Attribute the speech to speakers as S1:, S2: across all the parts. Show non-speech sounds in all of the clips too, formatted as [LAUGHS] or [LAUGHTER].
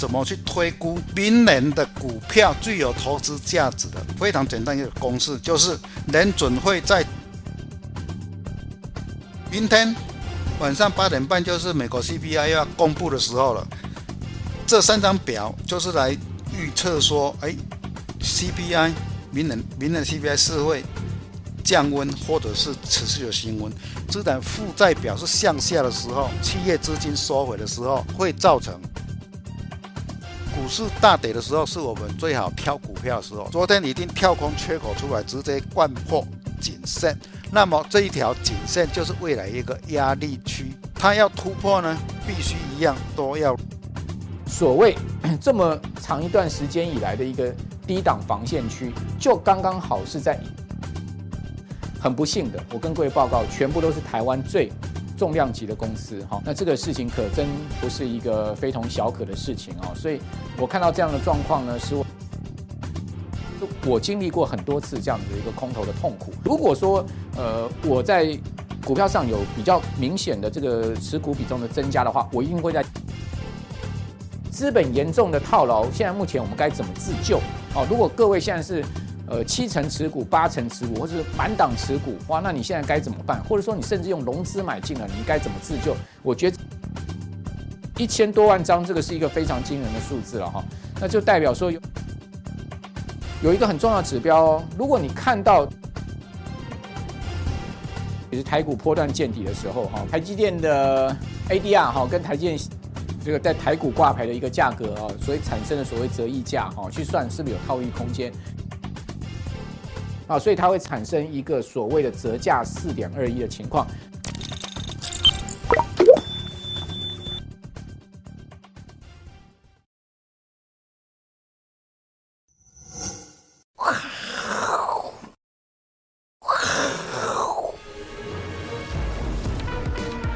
S1: 怎么去推估明年的股票具有投资价值的？非常简单一个公式，就是联准会在明天晚上八点半，就是美国 CPI 要公布的时候了。这三张表就是来预测说，哎，CPI 明年明年 CPI 是会降温，或者是持续的升温。资产负债表是向下的时候，企业资金收回的时候，会造成市大跌的时候，是我们最好挑股票的时候。昨天已经跳空缺口出来，直接灌破颈线，那么这一条颈线就是未来一个压力区，它要突破呢，必须一样都要。
S2: 所谓这么长一段时间以来的一个低档防线区，就刚刚好是在很不幸的，我跟各位报告，全部都是台湾最重量级的公司哈。那这个事情可真不是一个非同小可的事情啊。所以我看到这样的状况呢，是我我经历过很多次这样的一个空头的痛苦。如果说呃我在股票上有比较明显的这个持股比重的增加的话，我一定会在。资本严重的套牢，现在目前我们该怎么自救？哦，如果各位现在是呃七成持股、八成持股，或是满档持股，哇，那你现在该怎么办？或者说你甚至用融资买进了，你该怎么自救？我觉得一千多万张这个是一个非常惊人的数字了哈，那就代表说有有一个很重要的指标哦，如果你看到也是台股波段见底的时候哈，台积电的 ADR 哈跟台积电。这个在台股挂牌的一个价格啊，所以产生的所谓折溢价哈，去算是不是有套利空间啊？所以它会产生一个所谓的折价四点二一的情况。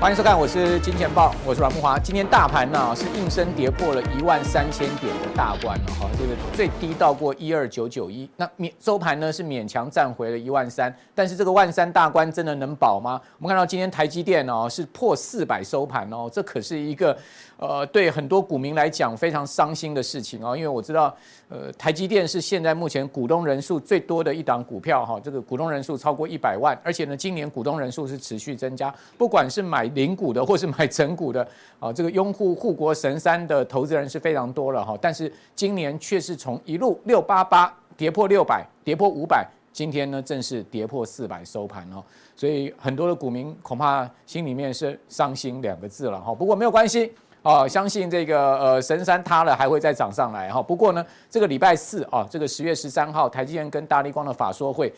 S2: 欢迎收看，我是金钱豹，我是阮木华。今天大盘呢是应声跌破了一万三千点的大关了哈，这个最低到过一二九九一，那勉收盘呢是勉强站回了一万三，但是这个万三大关真的能保吗？我们看到今天台积电哦是破四百收盘哦，这可是一个。呃，对很多股民来讲非常伤心的事情哦，因为我知道，呃，台积电是现在目前股东人数最多的一档股票哈，这个股东人数超过一百万，而且呢，今年股东人数是持续增加，不管是买零股的 [LAUGHS] 或是买整股的，啊，这个拥护护国神山的投资人是非常多了哈，但是今年却是从一路六八八跌破六百，跌破五百，今天呢正式跌破四百收盘哦，所以很多的股民恐怕心里面是伤心两个字了哈，不过没有关系。哦，相信这个呃神山塌了还会再涨上来哈。不过呢，这个礼拜四啊，这个十月十三号，台积电跟大立光的法说会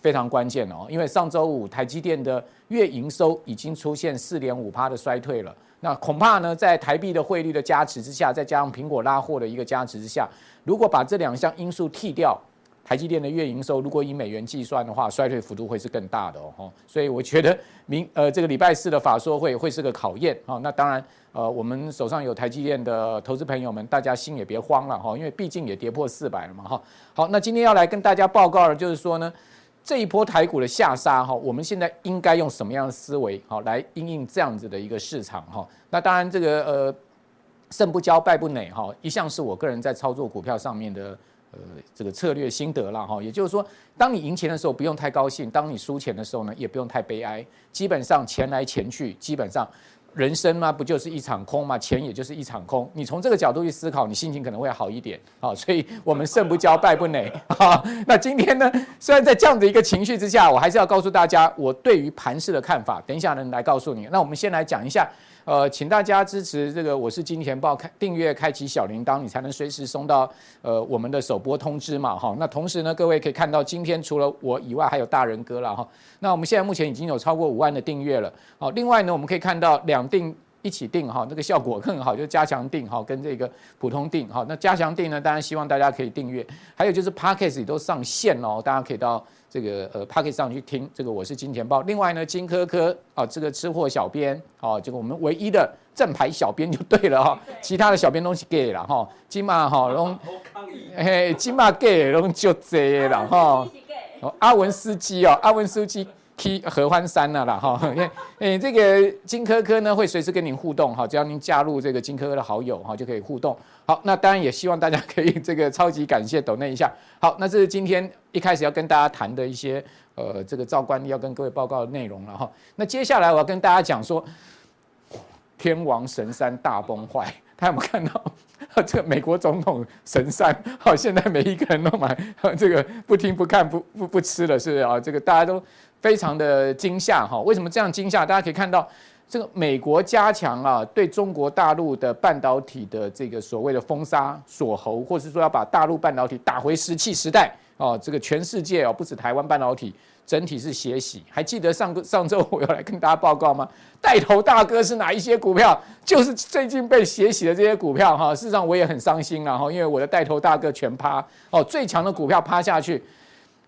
S2: 非常关键哦，因为上周五台积电的月营收已经出现四点五趴的衰退了。那恐怕呢，在台币的汇率的加持之下，再加上苹果拉货的一个加持之下，如果把这两项因素剔掉，台积电的月营收如果以美元计算的话，衰退幅度会是更大的哦。所以我觉得明呃这个礼拜四的法说会会是个考验啊。那当然。呃，我们手上有台积电的投资朋友们，大家心也别慌了哈，因为毕竟也跌破四百了嘛哈。好，那今天要来跟大家报告的，就是说呢，这一波台股的下杀哈，我们现在应该用什么样的思维好来应应这样子的一个市场哈？那当然，这个呃，胜不骄败不馁哈，一向是我个人在操作股票上面的呃这个策略心得了哈。也就是说，当你赢钱的时候不用太高兴，当你输钱的时候呢，也不用太悲哀。基本上钱来钱去，基本上。人生嘛，不就是一场空嘛？钱也就是一场空。你从这个角度去思考，你心情可能会好一点。好，所以我们胜不骄，败不馁。[LAUGHS] 好，那今天呢，虽然在这样的一个情绪之下，我还是要告诉大家我对于盘市的看法。等一下呢，来告诉你。那我们先来讲一下。呃，请大家支持这个，我是金钱豹开订阅，开启小铃铛，你才能随时收到呃我们的首播通知嘛哈。那同时呢，各位可以看到今天除了我以外，还有大人哥了哈。那我们现在目前已经有超过五万的订阅了。好，另外呢，我们可以看到两订一起订哈，那个效果更好，就是加强订哈，跟这个普通订哈。那加强订呢，当然希望大家可以订阅。还有就是 Podcast 也都上线哦，大家可以到。这个呃 Podcast 上去听这个我是金钱豹。另外呢，金科科啊，这个吃货小编啊，这个我们唯一的正牌小编就对了哈，其他的小编都是 gay 了哈，金马哈拢，[LAUGHS] 嘿，金马 gay 拢就这了哈。阿文斯基哦，阿文斯基 K 合欢山了啦哈，[LAUGHS] 诶，这个金科科呢会随时跟您互动哈，只要您加入这个金科科的好友哈，就可以互动。好，那当然也希望大家可以这个超级感谢抖那一下。好，那这是今天一开始要跟大家谈的一些呃这个照惯例要跟各位报告的内容了哈。那接下来我要跟大家讲说，天王神山大崩坏，大家有没有看到？[LAUGHS] 这个美国总统神山，好，现在每一个人都买，这个不听不看不不不吃了，是不是啊？这个大家都非常的惊吓哈。为什么这样惊吓？大家可以看到，这个美国加强啊对中国大陆的半导体的这个所谓的封杀锁喉，或是说要把大陆半导体打回石器时代哦。这个全世界哦，不止台湾半导体。整体是血洗，还记得上个上周我要来跟大家报告吗？[LAUGHS] 带头大哥是哪一些股票？就是最近被血洗的这些股票哈。事实上我也很伤心了哈，因为我的带头大哥全趴哦，最强的股票趴下去，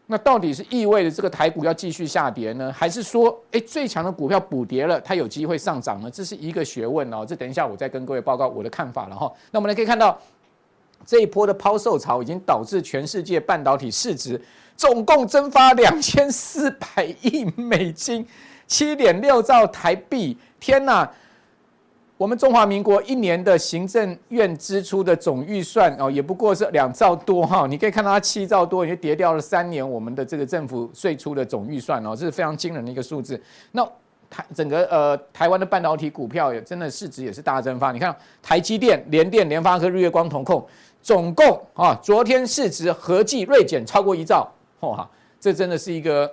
S2: 那到底是意味着这个台股要继续下跌呢，还是说诶最强的股票补跌了，它有机会上涨呢？这是一个学问哦。这等一下我再跟各位报告我的看法了哈。那我们来可以看到这一波的抛售潮已经导致全世界半导体市值。总共蒸发两千四百亿美金，七点六兆台币。天哪！我们中华民国一年的行政院支出的总预算哦，也不过是两兆多哈。你可以看到它七兆多，已经跌掉了三年我们的这个政府税出的总预算哦，这是非常惊人的一个数字。那台整个呃台湾的半导体股票也真的市值也是大蒸发。你看台积电、联电、联发科、日月光、同控，总共啊昨天市值合计锐减超过一兆。哇，这真的是一个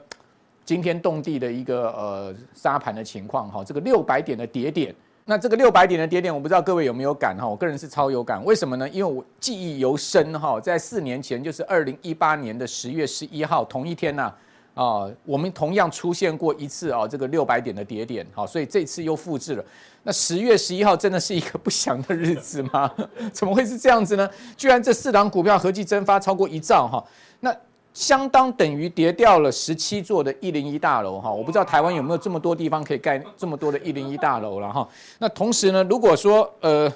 S2: 惊天动地的一个呃沙盘的情况哈，这个六百点的跌点，那这个六百点的跌点，我不知道各位有没有感哈，我个人是超有感，为什么呢？因为我记忆犹深哈，在四年前就是二零一八年的十月十一号同一天呐，啊，我们同样出现过一次啊，这个六百点的跌点，好，所以这次又复制了。那十月十一号真的是一个 [LAUGHS] 不祥的日子吗？[LAUGHS] 怎么会是这样子呢？居然这四档股票合计蒸发超过一兆哈，那。相当等于跌掉了十七座的一零一大楼哈，我不知道台湾有没有这么多地方可以盖这么多的一零一大楼了哈。那同时呢，如果说呃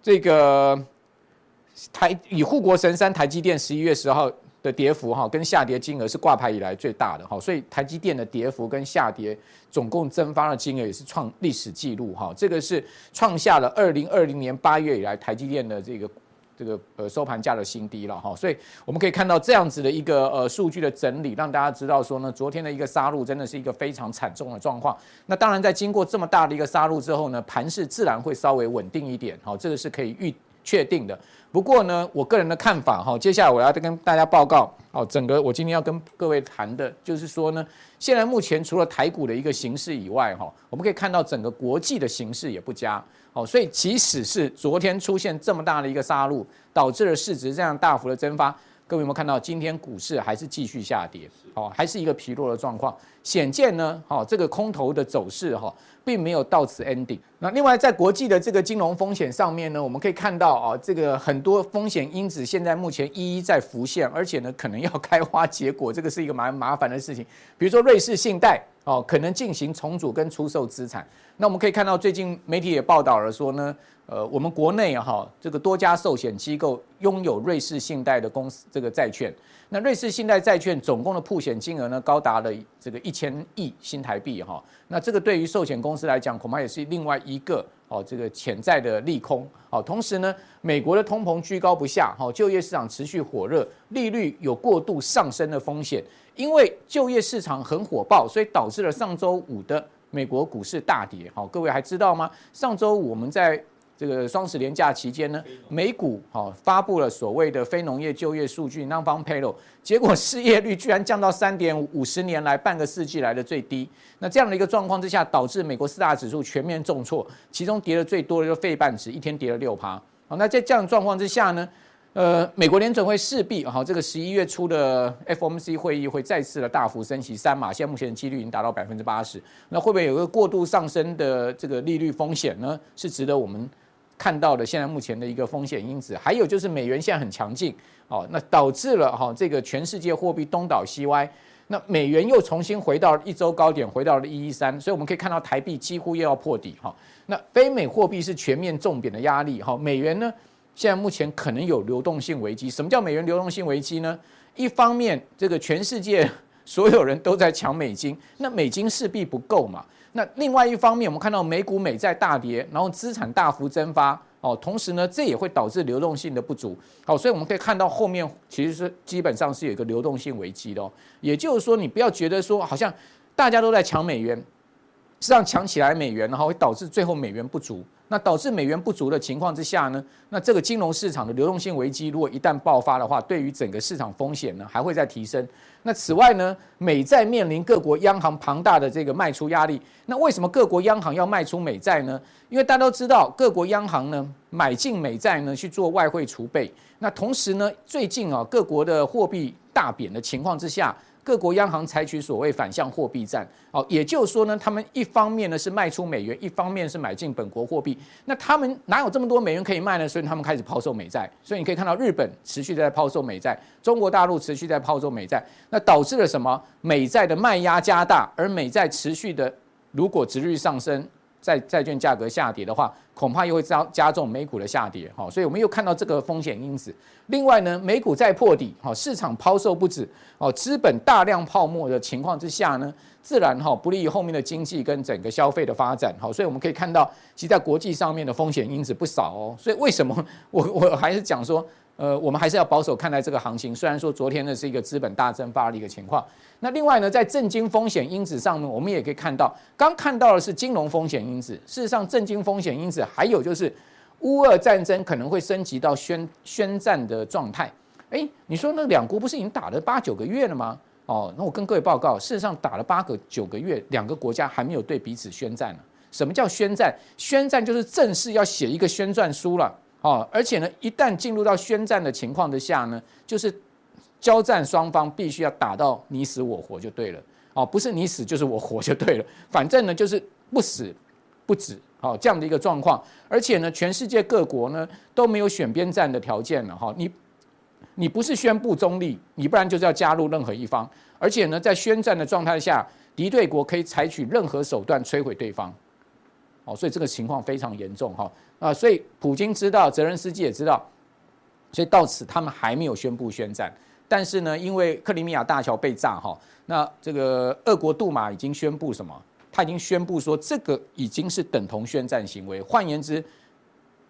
S2: 这个台以护国神山台积电十一月十号的跌幅哈，跟下跌金额是挂牌以来最大的哈，所以台积电的跌幅跟下跌总共蒸发的金额也是创历史记录哈，这个是创下了二零二零年八月以来台积电的这个。这个呃收盘价的新低了哈，所以我们可以看到这样子的一个呃数据的整理，让大家知道说呢，昨天的一个杀戮真的是一个非常惨重的状况。那当然在经过这么大的一个杀戮之后呢，盘势自然会稍微稳定一点，好，这个是可以预确定的。不过呢，我个人的看法哈，接下来我要跟大家报告哦，整个我今天要跟各位谈的就是说呢，现在目前除了台股的一个形势以外哈，我们可以看到整个国际的形势也不佳。哦，所以即使是昨天出现这么大的一个杀戮，导致了市值这样大幅的蒸发，各位有没有看到今天股市还是继续下跌？哦，还是一个疲弱的状况。显见呢，哦，这个空头的走势哈，并没有到此 ending。那另外在国际的这个金融风险上面呢，我们可以看到啊，这个很多风险因子现在目前一一在浮现，而且呢可能要开花结果，这个是一个蛮麻烦的事情。比如说瑞士信贷哦，可能进行重组跟出售资产。那我们可以看到，最近媒体也报道了说呢，呃，我们国内哈这个多家寿险机构拥有瑞士信贷的公司这个债券。那瑞士信贷债券总共的曝险金额呢，高达了这个一千亿新台币哈。那这个对于寿险公司来讲，恐怕也是另外一个哦这个潜在的利空。好，同时呢，美国的通膨居高不下，哈，就业市场持续火热，利率有过度上升的风险。因为就业市场很火爆，所以导致了上周五的。美国股市大跌，好，各位还知道吗？上周五我们在这个双十连假期间呢，美股好发布了所谓的非农业就业数据 （non-farm payroll），结果失业率居然降到三点五十年来半个世纪来的最低。那这样的一个状况之下，导致美国四大指数全面重挫，其中跌的最多的就是费半指，一天跌了六趴。好，那在这样的状况之下呢？呃，美国联准会势必哈，这个十一月初的 FOMC 会议会再次的大幅升息三码，现在目前的几率已经达到百分之八十。那会不会有一个过度上升的这个利率风险呢？是值得我们看到的。现在目前的一个风险因子，还有就是美元现在很强劲，哦，那导致了哈这个全世界货币东倒西歪，那美元又重新回到一周高点，回到了一一三，所以我们可以看到台币几乎又要破底哈。那非美货币是全面重贬的压力哈，美元呢？现在目前可能有流动性危机。什么叫美元流动性危机呢？一方面，这个全世界 [LAUGHS] 所有人都在抢美金，那美金势必不够嘛。那另外一方面，我们看到美股美债大跌，然后资产大幅蒸发，哦，同时呢，这也会导致流动性的不足，好，所以我们可以看到后面其实是基本上是有一个流动性危机的哦。也就是说，你不要觉得说好像大家都在抢美元，实际上抢起来美元，然后会导致最后美元不足。那导致美元不足的情况之下呢，那这个金融市场的流动性危机如果一旦爆发的话，对于整个市场风险呢还会再提升。那此外呢，美债面临各国央行庞大的这个卖出压力。那为什么各国央行要卖出美债呢？因为大家都知道，各国央行呢买进美债呢去做外汇储备。那同时呢，最近啊各国的货币大贬的情况之下。各国央行采取所谓反向货币战，哦，也就是说呢，他们一方面呢是卖出美元，一方面是买进本国货币。那他们哪有这么多美元可以卖呢？所以他们开始抛售美债。所以你可以看到日本持续在抛售美债，中国大陆持续在抛售美债，那导致了什么？美债的卖压加大，而美债持续的，如果值率上升。债债券价格下跌的话，恐怕又会加加重美股的下跌，哈，所以我们又看到这个风险因子。另外呢，美股再破底，哈，市场抛售不止，哦，资本大量泡沫的情况之下呢，自然哈不利于后面的经济跟整个消费的发展，好，所以我们可以看到，其实在国际上面的风险因子不少哦。所以为什么 [LAUGHS] 我我还是讲说？呃，我们还是要保守看待这个行情。虽然说昨天呢是一个资本大蒸发的一个情况，那另外呢，在政经风险因子上呢，我们也可以看到，刚看到的是金融风险因子，事实上政经风险因子还有就是乌俄战争可能会升级到宣宣战的状态。诶，你说那两国不是已经打了八九个月了吗？哦，那我跟各位报告，事实上打了八个九个月，两个国家还没有对彼此宣战呢。什么叫宣战？宣战就是正式要写一个宣战书了。哦，而且呢，一旦进入到宣战的情况之下呢，就是交战双方必须要打到你死我活就对了。哦，不是你死就是我活就对了，反正呢就是不死不止。哦，这样的一个状况，而且呢，全世界各国呢都没有选边站的条件了。哈，你你不是宣布中立，你不然就是要加入任何一方。而且呢，在宣战的状态下，敌对国可以采取任何手段摧毁对方。哦，所以这个情况非常严重哈啊，所以普京知道，泽连斯基也知道，所以到此他们还没有宣布宣战。但是呢，因为克里米亚大桥被炸哈，那这个俄国杜马已经宣布什么？他已经宣布说，这个已经是等同宣战行为。换言之，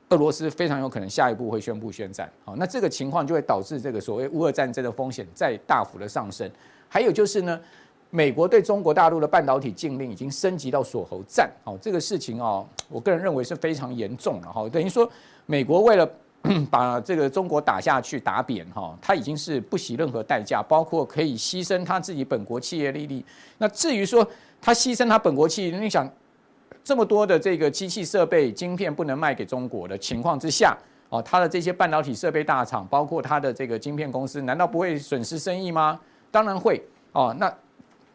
S2: 俄罗斯非常有可能下一步会宣布宣战。好，那这个情况就会导致这个所谓乌俄战争的风险再大幅的上升。还有就是呢。美国对中国大陆的半导体禁令已经升级到锁喉战，哦，这个事情哦，我个人认为是非常严重了哈。等于说，美国为了 [CLEARS THROAT] 把这个中国打下去、打扁哈，他已经是不惜任何代价，包括可以牺牲他自己本国企业利益。那至于说他牺牲他本国企业，你想这么多的这个机器设备、晶片不能卖给中国的情况之下，哦，他的这些半导体设备大厂，包括他的这个晶片公司，难道不会损失生意吗？当然会哦。那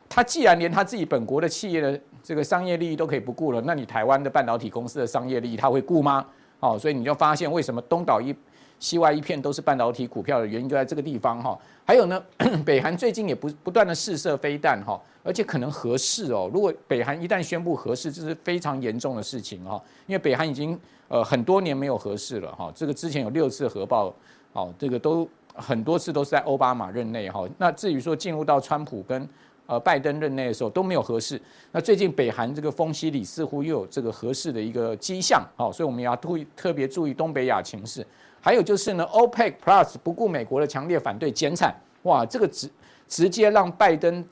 S2: 他既然连他自己本国的企业的这个商业利益都可以不顾了，那你台湾的半导体公司的商业利益他会顾吗？哦，所以你就发现为什么东倒一西外一片都是半导体股票的原因就在这个地方哈。还有呢，[CLEARS THROAT] 北韩最近也不不断的试射飞弹哈，而且可能核试哦。如果北韩一旦宣布核试，这是非常严重的事情哈，因为北韩已经呃很多年没有核试了哈。这个之前有六次核爆，哦，这个都很多次都是在奥巴马任内哈。那至于说进入到川普跟呃，拜登任内的时候都没有核试。那最近北韩这个丰溪里似乎又有这个核试的一个迹象，好，所以我们要特特别注意东北亚情势。还有就是呢，OPEC Plus 不顾美国的强烈反对减产，哇，这个直直接让拜登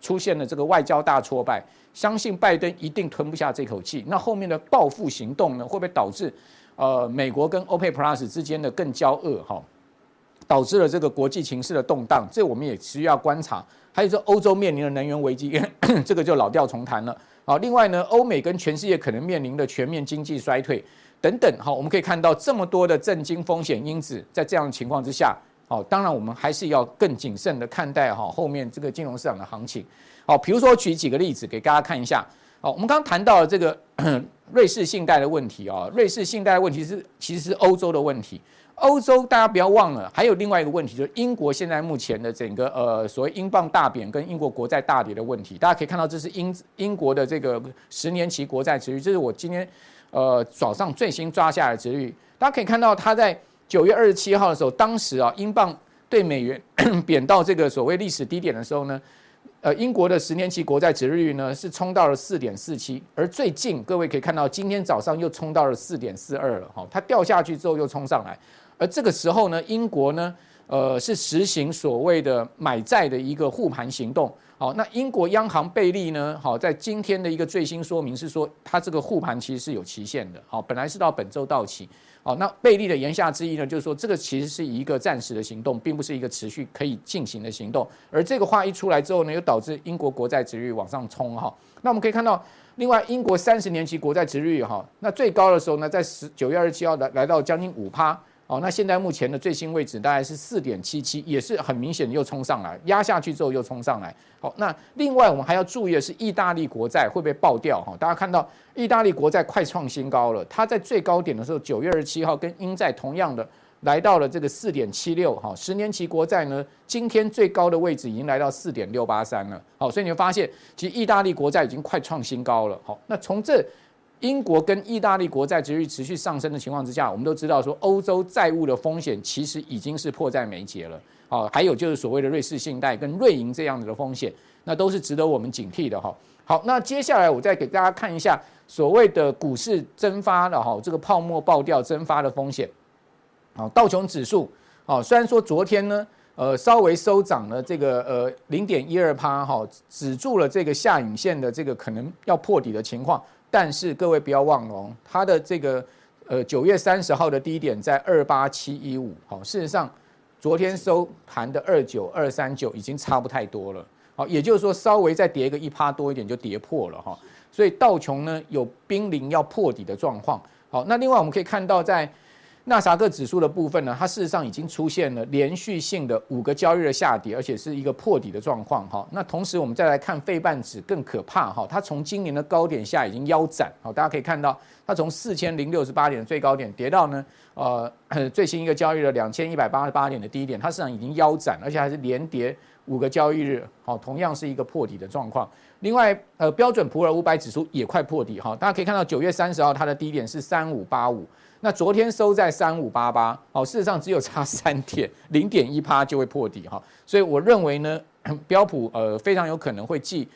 S2: 出现了这个外交大挫败。相信拜登一定吞不下这口气。那后面的报复行动呢，会不会导致呃美国跟 OPEC Plus 之间的更交恶？哈，导致了这个国际情势的动荡，这我们也需要观察。还有说欧洲面临的能源危机，[COUGHS] 这个就老调重弹了。好，另外呢，欧美跟全世界可能面临的全面经济衰退等等。好，我们可以看到这么多的政经风险因子，在这样的情况之下，好，当然我们还是要更谨慎的看待哈后面这个金融市场的行情。好，比如说举几个例子给大家看一下。好，我们刚谈到了这个 [COUGHS] 瑞士信贷的问题啊，瑞士信贷的问题是其实是欧洲的问题。欧洲，大家不要忘了，还有另外一个问题，就是英国现在目前的整个呃所谓英镑大贬跟英国国债大跌的问题。大家可以看到，这是英英国的这个十年期国债持续，这是我今天呃早上最新抓下来的殖率。大家可以看到，它在九月二十七号的时候，当时啊英镑对美元 [COUGHS] 贬到这个所谓历史低点的时候呢，呃，英国的十年期国债殖利率呢是冲到了四点四七，而最近各位可以看到，今天早上又冲到了四点四二了，哈，它掉下去之后又冲上来，而这个时候呢，英国呢，呃，是实行所谓的买债的一个护盘行动，好，那英国央行贝利呢，好，在今天的一个最新说明是说，它这个护盘其实是有期限的，好，本来是到本周到期。好，那贝利的言下之意呢，就是说这个其实是一个暂时的行动，并不是一个持续可以进行的行动。而这个话一出来之后呢，又导致英国国债殖率往上冲哈。那我们可以看到，另外英国三十年期国债殖率哈，那最高的时候呢，在十九月二十七号来来到将近五趴。哦，那现在目前的最新位置大概是四点七七，也是很明显又冲上来，压下去之后又冲上来。好，那另外我们还要注意的是，意大利国债会不会爆掉？哈，大家看到意大利国债快创新高了，它在最高点的时候，九月二十七号跟英债同样的来到了这个四点七六。哈，十年期国债呢，今天最高的位置已经来到四点六八三了。好，所以你会发现，其实意大利国债已经快创新高了。好，那从这。英国跟意大利国债殖利率持续上升的情况之下，我们都知道说，欧洲债务的风险其实已经是迫在眉睫了。好，还有就是所谓的瑞士信贷跟瑞银这样子的风险，那都是值得我们警惕的哈。好，那接下来我再给大家看一下所谓的股市蒸发的哈，这个泡沫爆掉蒸发的风险。好，道琼指数，好，虽然说昨天呢，呃，稍微收涨了这个呃零点一二趴哈，止住了这个下影线的这个可能要破底的情况。但是各位不要忘了哦，它的这个呃九月三十号的低点在二八七一五，好，事实上昨天收盘的二九二三九已经差不太多了，好，也就是说稍微再跌个一趴多一点就跌破了哈，所以道琼呢有濒临要破底的状况，好，那另外我们可以看到在。纳萨克指数的部分呢，它事实上已经出现了连续性的五个交易日的下跌，而且是一个破底的状况哈。那同时我们再来看费半指更可怕哈，它从今年的高点下已经腰斩，好，大家可以看到它从四千零六十八点的最高点跌到呢呃 [CLEARS THROAT] 最新一个交易日两千一百八十八点的低点，它实际上已经腰斩，而且还是连跌五个交易日，好，同样是一个破底的状况。另外呃标准普尔五百指数也快破底哈，大家可以看到九月三十号它的低点是三五八五。那昨天收在三五八八，好，事实上只有差 [LAUGHS] 三点，零点一趴就会破底哈，所以我认为呢，标普呃非常有可能会继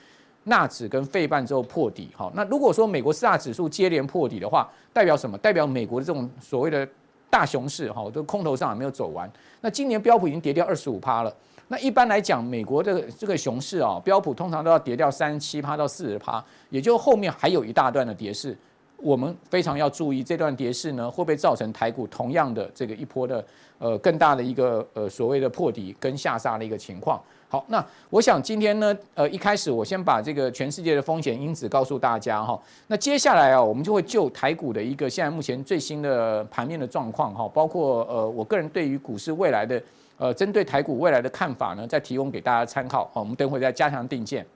S2: 纳指跟费半之后破底哈。那如果说美国四大指数接连破底的话，代表什么？代表美国的这种所谓的大熊市哈，这空头上还没有走完。那今年标普已经跌掉二十五趴了。那一般来讲，美国的这个熊市啊，标普通常都要跌掉三七趴到四十趴，也就后面还有一大段的跌势。我们非常要注意这段跌势呢，会不会造成台股同样的这个一波的呃更大的一个呃所谓的破底跟下杀的一个情况？好，那我想今天呢，呃一开始我先把这个全世界的风险因子告诉大家哈。那接下来啊，我们就会就台股的一个现在目前最新的盘面的状况哈，包括呃我个人对于股市未来的呃针对台股未来的看法呢，再提供给大家参考。好，我们等会再加强定见。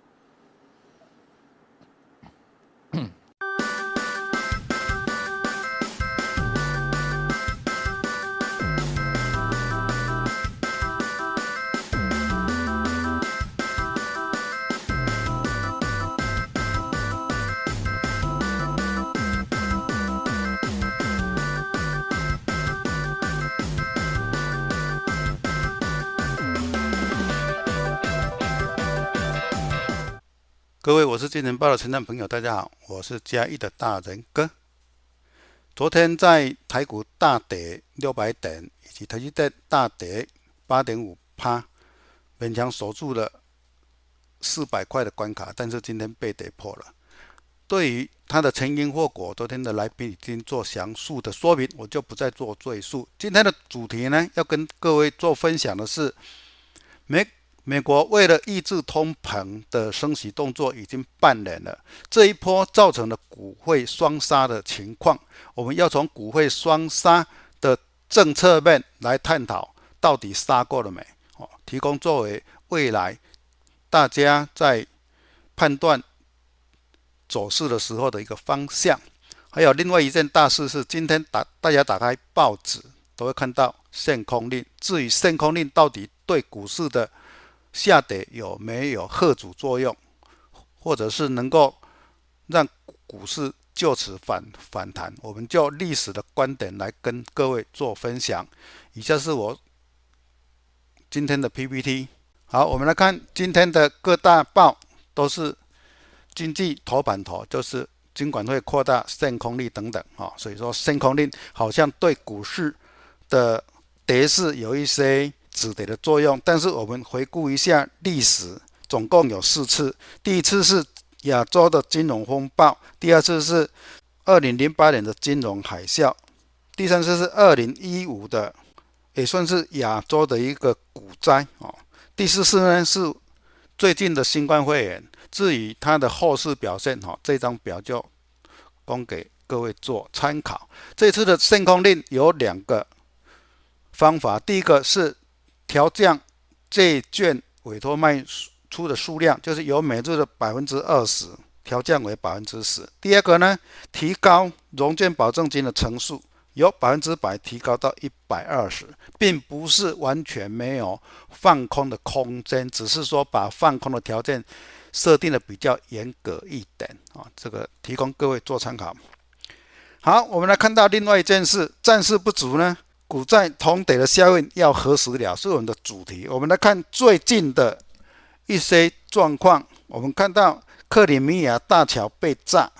S1: 各位，我是金钱豹的成长朋友，大家好，我是嘉义的大仁哥。昨天在台股大跌六百点，以及台积电大跌八点五趴，勉强守住了四百块的关卡，但是今天被跌破了。对于它的成因或果，昨天的来宾已经做详述的说明，我就不再做赘述。今天的主题呢，要跟各位做分享的是美。美国为了抑制通膨的升息动作已经半年了，这一波造成了股汇双杀的情况。我们要从股汇双杀的政策面来探讨，到底杀过了没？哦，提供作为未来大家在判断走势的时候的一个方向。还有另外一件大事是，今天打大家打开报纸都会看到限空令。至于限空令到底对股市的下跌有没有贺阻作用，或者是能够让股市就此反反弹？我们就历史的观点来跟各位做分享。以下是我今天的 PPT，好，我们来看今天的各大报都是经济头版头，就是金管会扩大限空令等等啊，所以说限空令好像对股市的跌势有一些止跌的作用。但是我们回顾一下历史，总共有四次，第一次是亚洲的金融风暴，第二次是二零零八年的金融海啸，第三次是二零一五的，也算是亚洲的一个股灾哦。第四次呢是最近的新冠肺炎。至于它的后市表现，哈，这张表就供给各位做参考。这次的限空令有两个方法，第一个是调降债券委托卖出的数量，就是由每日的百分之二十调降为百分之十。第二个呢，提高融券保证金的乘数。由百分之百提高到一百二十，并不是完全没有放空的空间，只是说把放空的条件设定的比较严格一点啊。这个提供各位做参考。好，我们来看到另外一件事，战事不足呢，股债同跌的效应要何时了？是我们的主题。我们来看最近的一些状况，我们看到克里米亚大桥被炸，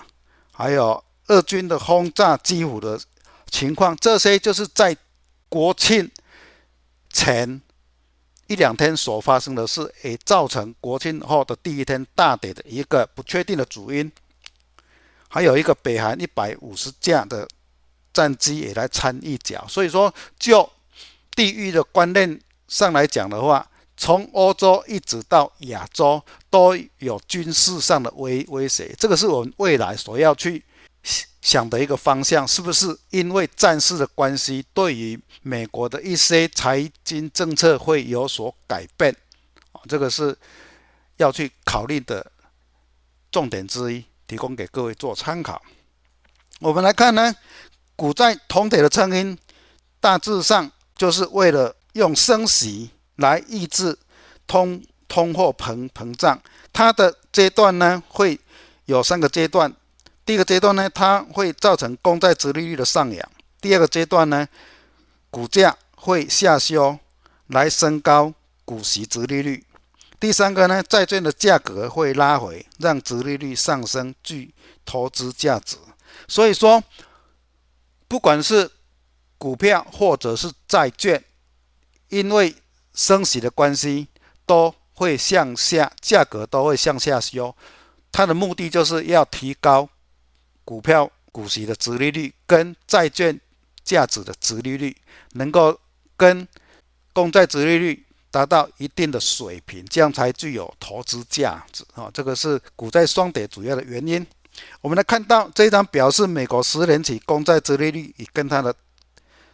S1: 还有俄军的轰炸基辅的。情况，这些就是在国庆前一两天所发生的事，也造成国庆后的第一天大跌的一个不确定的主因。还有一个北韩一百五十架的战机也来掺一脚，所以说就地域的观念上来讲的话，从欧洲一直到亚洲都有军事上的威威胁，这个是我们未来所要去。想的一个方向，是不是因为战事的关系，对于美国的一些财经政策会有所改变？啊，这个是要去考虑的重点之一，提供给各位做参考。我们来看呢，股债同体的成因，大致上就是为了用升息来抑制通通货膨膨胀。它的阶段呢，会有三个阶段。第一个阶段呢，它会造成公债殖利率的上扬；第二个阶段呢，股价会下修，来升高股息殖利率；第三个呢，债券的价格会拉回，让殖利率上升，具投资价值。所以说，不管是股票或者是债券，因为升息的关系，都会向下，价格都会向下修。它的目的就是要提高。股票股息的殖利率跟债券价值的殖利率能够跟公债殖利率达到一定的水平，这样才具有投资价值啊！这个是股债双跌主要的原因。我们来看到这张表是美国十年期公债殖利率与跟它的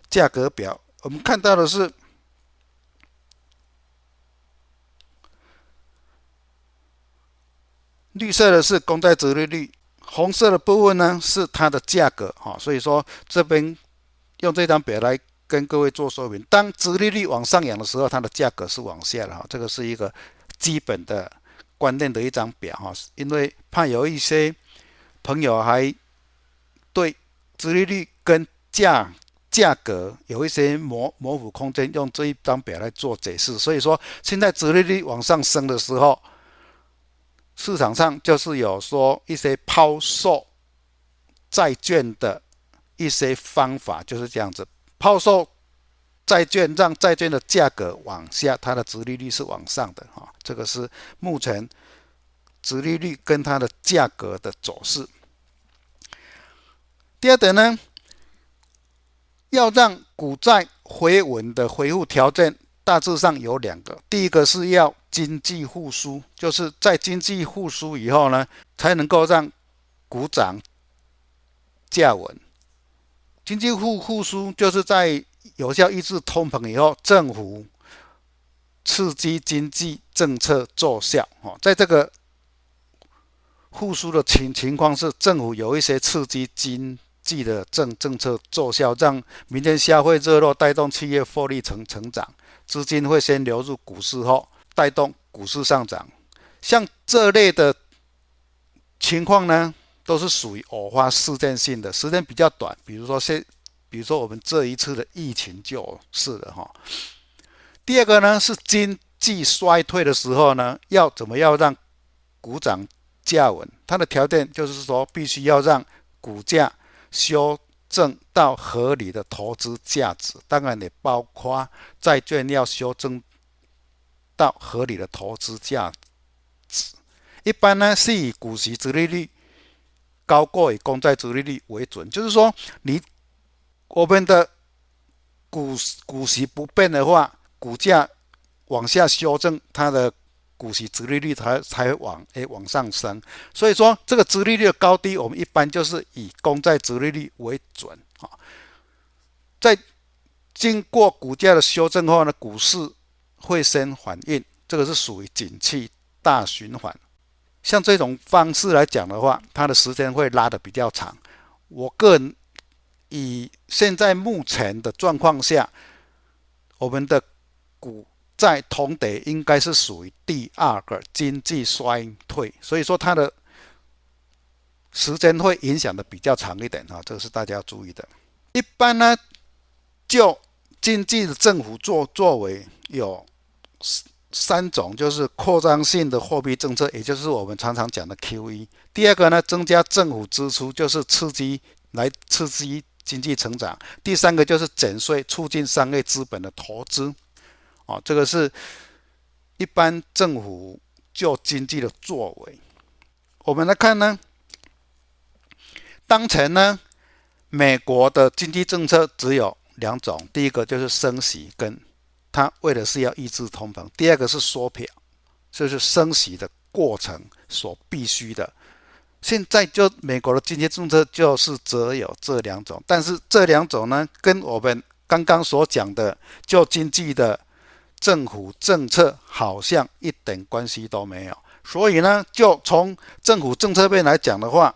S1: 价格表，我们看到的是绿色的是公债殖利率。红色的部分呢，是它的价格哈，所以说这边用这张表来跟各位做说明。当殖利率往上扬的时候，它的价格是往下的哈，这个是一个基本的观念的一张表哈。因为怕有一些朋友还对殖利率跟价价格有一些模模糊空间，用这一张表来做解释。所以说，现在殖利率往上升的时候。市场上就是有说一些抛售债券的一些方法，就是这样子，抛售债券让债券的价格往下，它的殖利率是往上的哈。这个是目前殖利率跟它的价格的走势。第二点呢，要让股债回稳的恢复条件大致上有两个，第一个是要。经济复苏，就是在经济复苏以后呢，才能够让股涨价稳。经济复复苏就是在有效抑制通膨以后，政府刺激经济政策奏效。哦，在这个复苏的情情况是，政府有一些刺激经济的政政策奏效，让明天消费热络，带动企业获利成成长，资金会先流入股市后。带动股市上涨，像这类的情况呢，都是属于偶发事件性的，时间比较短。比如说，现，比如说我们这一次的疫情就是了哈。第二个呢，是经济衰退的时候呢，要怎么样让股涨价稳？它的条件就是说，必须要让股价修正到合理的投资价值，当然也包括债券要修正到合理的投资价值。一般呢是以股息殖利率高过于公债殖利率为准，就是说你我们的股股息不变的话，股价往下修正，它的股息殖利率才才往诶往上升。所以说这个殖利率的高低，我们一般就是以公债殖利率为准啊。在经过股价的修正后呢，股市会先反应，这个是属于景气大循环。像这种方式来讲的话，它的时间会拉得比较长。我个人以现在目前的状况下，我们的股在同德应该是属于第二个经济衰退，所以说它的时间会影响的比较长一点啊，这个是大家要注意的。一般呢，就经济的政府作作为有。三种就是扩张性的货币政策，也就是我们常常讲的 QE。第二个呢，增加政府支出，就是刺激来刺激经济成长。第三个就是减税，促进商业资本的投资。哦，这个是一般政府就经济的作为。我们来看呢，当前呢，美国的经济政策只有两种，第一个就是升息跟。它为的是要抑制通膨，第二个是缩表，就是升息的过程所必须的。现在就美国的经济政策就是只有这两种，但是这两种呢，跟我们刚刚所讲的就经济的政府政策好像一点关系都没有。所以呢，就从政府政策面来讲的话，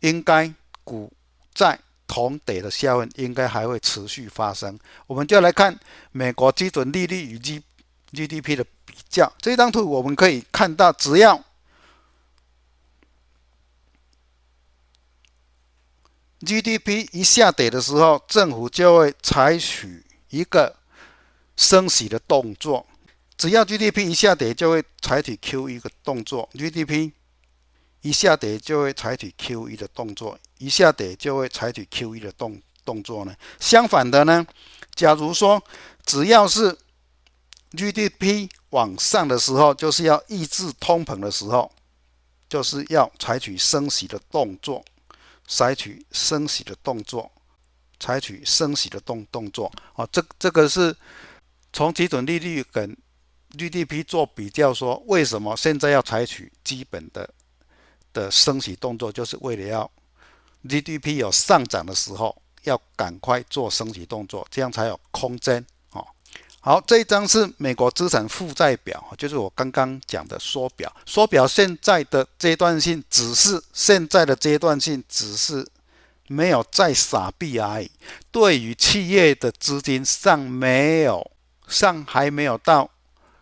S1: 应该股债。同等的效应应该还会持续发生。我们就来看美国基准利率与 G GDP 的比较。这张图我们可以看到，只要 GDP 一下跌的时候，政府就会采取一个升息的动作。只要 GDP 一下跌，就会采取 QE 的动作。GDP 一下跌就会采取 QE 的动作，一下跌就会采取 QE 的动动作呢。相反的呢，假如说只要是 GDP 往上的时候，就是要抑制通膨的时候，就是要采取升息的动作，采取升息的动作，采取升息的动动作。啊，这这个是从基准利率跟 GDP 做比较，说为什么现在要采取基本的。的升息动作就是为了要 GDP 有上涨的时候，要赶快做升息动作，这样才有空间。哦，好，这一张是美国资产负债表，就是我刚刚讲的缩表。缩表现在的阶段性只是现在的阶段性只是没有再撒币而已。对于企业的资金尚没有尚还没有到。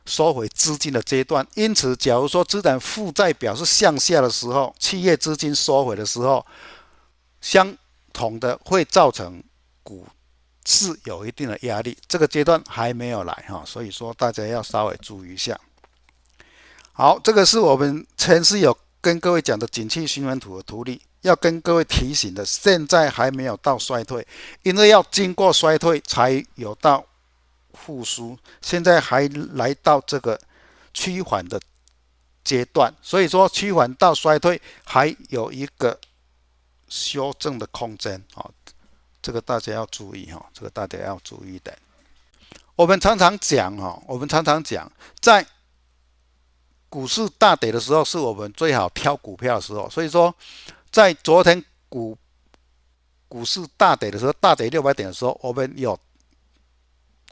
S1: 收回资金的阶段，因此，假如说资产负债表是向下的时候，企业资金收回的时候，相同的会造成股市有一定的压力。这个阶段还没有来哈，所以说大家要稍微注意一下。好，这个是我们前次有跟各位讲的景气循环图的图例，要跟各位提醒的，现在还没有到衰退，因为要经过衰退才有到。复苏现在还来到这个趋缓的阶段，所以说趋缓到衰退还有一个修正的空间啊，这个大家要注意哈，这个大家要注意的。我们常常讲哈，我们常常讲，在股市大跌的时候，是我们最好挑股票的时候。所以说，在昨天股股市大跌的时候，大跌六百点的时候，我们有。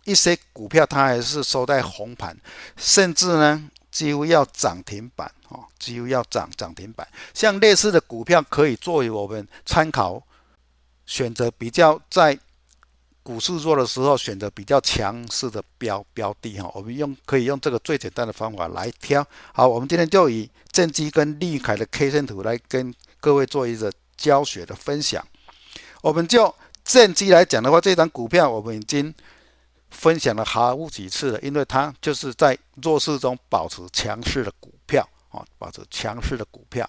S1: 一些股票它还是收在红盘，甚至呢几乎要涨停板哦，几乎要涨涨停板。像类似的股票可以作为我们参考，选择比较在股市弱的时候选择比较强势的标标的哈。我们用可以用这个最简单的方法来挑。好，我们今天就以正机跟利凯的 K 线图来跟各位做一个教学的分享。我们就正机来讲的话，这张股票我们已经。分享了好几次了，因为它就是在弱势中保持强势的股票啊，保持强势的股票。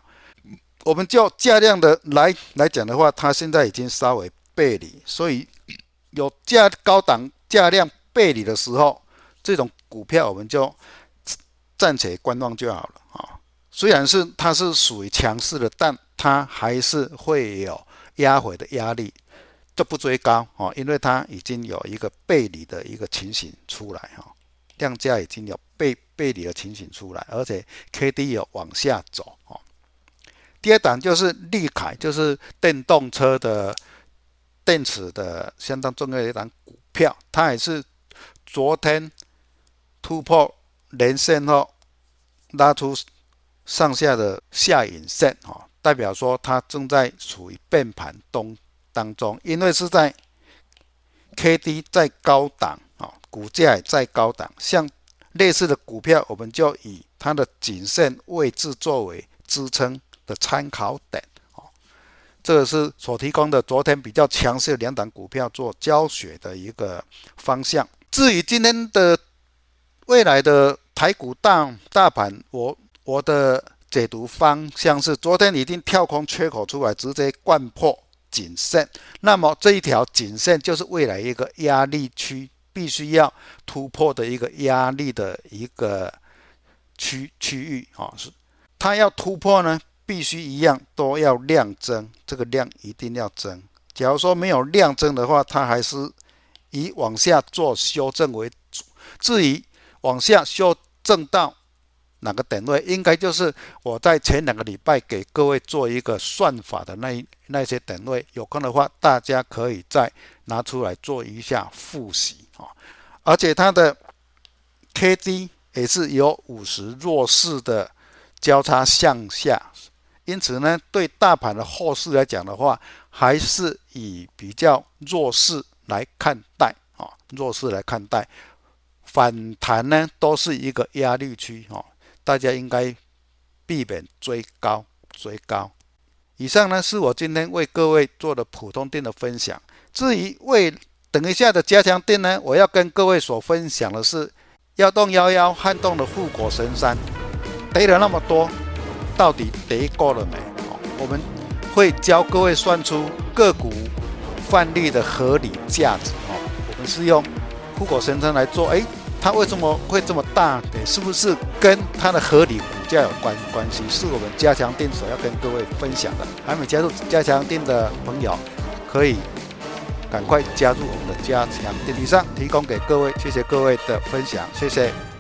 S1: 我们就价量的来来讲的话，它现在已经稍微背离，所以有价高档价量背离的时候，这种股票我们就暂且观望就好了啊。虽然是它是属于强势的，但它还是会有压回的压力，就不追高哦，因为它已经有一个背离的一个情形出来哈，量价已经有背背离的情形出来，而且 K D 有往下走哦。第二档就是立凯，就是电动车的电池的相当重要的一档股票，它也是昨天突破连线后拉出上下的下影线，哈，代表说它正在处于变盘东当中，因为是在 K D 在高档，啊，股价也在高档，像类似的股票，我们就以它的颈线位置作为支撑。的参考点，哦，这个是所提供的昨天比较强势的两档股票做教学的一个方向。至于今天的未来的台股大大盘，我我的解读方向是，昨天已经跳空缺口出来，直接掼破颈线，那么这一条颈线就是未来一个压力区，必须要突破的一个压力的一个区区域啊，是它要突破呢？必须一样都要量增，这个量一定要增。假如说没有量增的话，它还是以往下做修正为主。至于往下修正到哪个点位，应该就是我在前两个礼拜给各位做一个算法的那那些点位。有空的话，大家可以再拿出来做一下复习啊。而且它的 K D 也是有五十弱势的交叉向下。因此呢，对大盘的后市来讲的话，还是以比较弱势来看待啊，弱势来看待。反弹呢，都是一个压力区啊，大家应该避免追高追高。以上呢，是我今天为各位做的普通店的分享。至于为等一下的加强店呢，我要跟各位所分享的是幺洞幺幺撼动的护国神山，跌了那么多。到底跌够了没？我们会教各位算出个股范例的合理价值。哦，我们是用护国神山来做。哎，它为什么会这么大？是不是跟它的合理股价有关关系？是我们加强店所要跟各位分享的。还没加入加强店的朋友，可以赶快加入我们的加强定。以上提供给各位，谢谢各位的分享，谢谢。